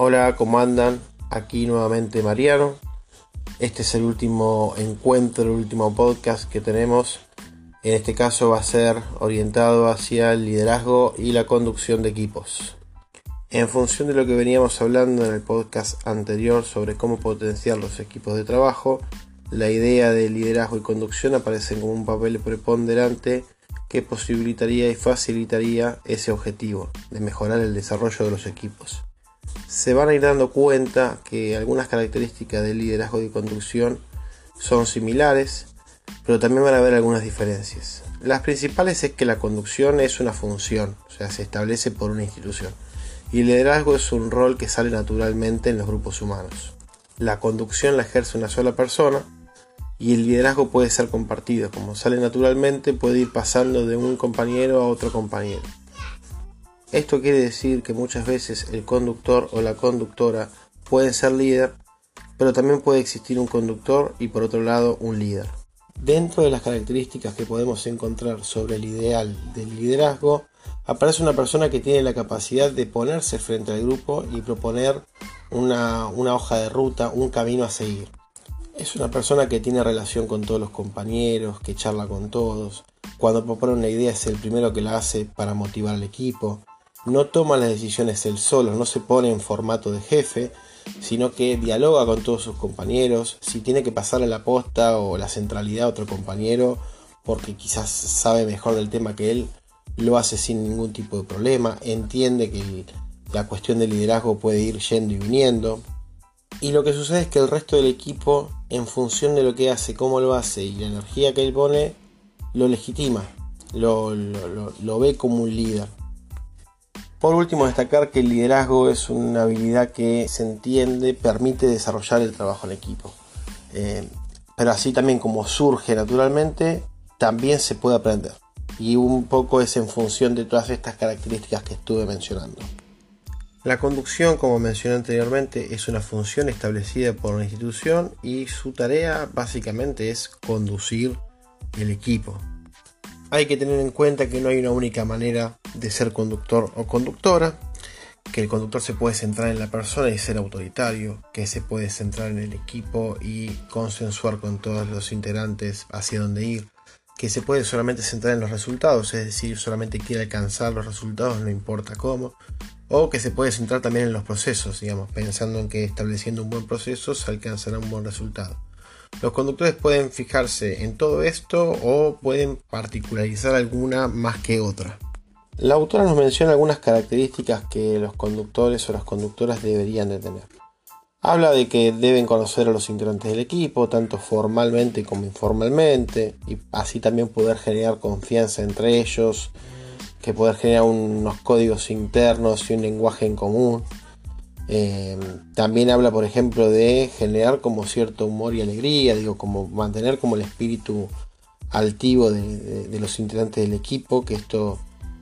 Hola, ¿cómo andan? Aquí nuevamente Mariano. Este es el último encuentro, el último podcast que tenemos. En este caso va a ser orientado hacia el liderazgo y la conducción de equipos. En función de lo que veníamos hablando en el podcast anterior sobre cómo potenciar los equipos de trabajo, la idea de liderazgo y conducción aparece como un papel preponderante que posibilitaría y facilitaría ese objetivo de mejorar el desarrollo de los equipos se van a ir dando cuenta que algunas características del liderazgo y conducción son similares, pero también van a haber algunas diferencias. Las principales es que la conducción es una función, o sea, se establece por una institución, y el liderazgo es un rol que sale naturalmente en los grupos humanos. La conducción la ejerce una sola persona, y el liderazgo puede ser compartido, como sale naturalmente, puede ir pasando de un compañero a otro compañero. Esto quiere decir que muchas veces el conductor o la conductora pueden ser líder, pero también puede existir un conductor y por otro lado un líder. Dentro de las características que podemos encontrar sobre el ideal del liderazgo, aparece una persona que tiene la capacidad de ponerse frente al grupo y proponer una, una hoja de ruta, un camino a seguir. Es una persona que tiene relación con todos los compañeros, que charla con todos. Cuando propone una idea es el primero que la hace para motivar al equipo no toma las decisiones él solo, no se pone en formato de jefe, sino que dialoga con todos sus compañeros, si tiene que pasar a la posta o la centralidad a otro compañero, porque quizás sabe mejor del tema que él, lo hace sin ningún tipo de problema, entiende que la cuestión del liderazgo puede ir yendo y viniendo, y lo que sucede es que el resto del equipo, en función de lo que hace, cómo lo hace y la energía que él pone, lo legitima, lo, lo ve como un líder. Por último, destacar que el liderazgo es una habilidad que se entiende, permite desarrollar el trabajo en equipo. Eh, pero así también como surge naturalmente, también se puede aprender. Y un poco es en función de todas estas características que estuve mencionando. La conducción, como mencioné anteriormente, es una función establecida por una institución y su tarea básicamente es conducir el equipo, hay que tener en cuenta que no hay una única manera de ser conductor o conductora, que el conductor se puede centrar en la persona y ser autoritario, que se puede centrar en el equipo y consensuar con todos los integrantes hacia dónde ir, que se puede solamente centrar en los resultados, es decir, solamente quiere alcanzar los resultados, no importa cómo, o que se puede centrar también en los procesos, digamos, pensando en que estableciendo un buen proceso se alcanzará un buen resultado. Los conductores pueden fijarse en todo esto o pueden particularizar alguna más que otra. La autora nos menciona algunas características que los conductores o las conductoras deberían de tener. Habla de que deben conocer a los integrantes del equipo, tanto formalmente como informalmente, y así también poder generar confianza entre ellos, que poder generar unos códigos internos y un lenguaje en común. Em, también habla, por ejemplo, de generar como cierto humor y alegría, digo, como mantener como el espíritu altivo de, los integrantes del equipo, que esto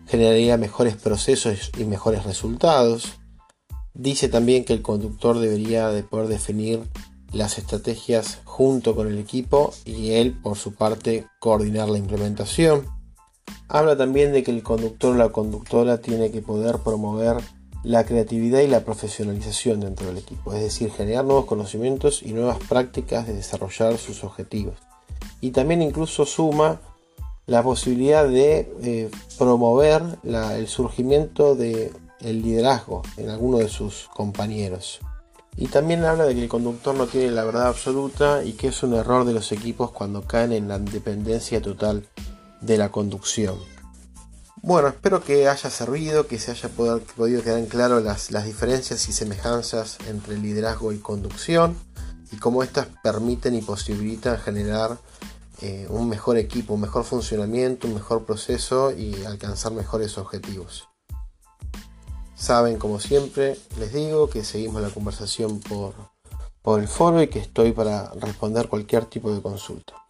generaría mejores procesos y mejores resultados. Dice también que el conductor debería de poder definir las estrategias junto con el equipo y él, por su parte, coordinar la implementación. Habla también de que el conductor o la conductora tiene que poder promover la creatividad y la profesionalización dentro del equipo, es decir, generar nuevos conocimientos y nuevas prácticas de desarrollar sus objetivos. Y también incluso suma la posibilidad de eh, promover el surgimiento del liderazgo en alguno de sus compañeros. Y también habla de que el conductor no tiene la verdad absoluta y que es un error de los equipos cuando caen en la independencia total de la conducción. Bueno, espero que haya servido, que se haya podido quedar en claro las, diferencias y semejanzas entre liderazgo y conducción y cómo éstas permiten y posibilitan generar eh, un mejor equipo, un mejor funcionamiento, un mejor proceso y alcanzar mejores objetivos. Saben, como siempre, les digo que seguimos la conversación por, por el foro y que estoy para responder cualquier tipo de consulta.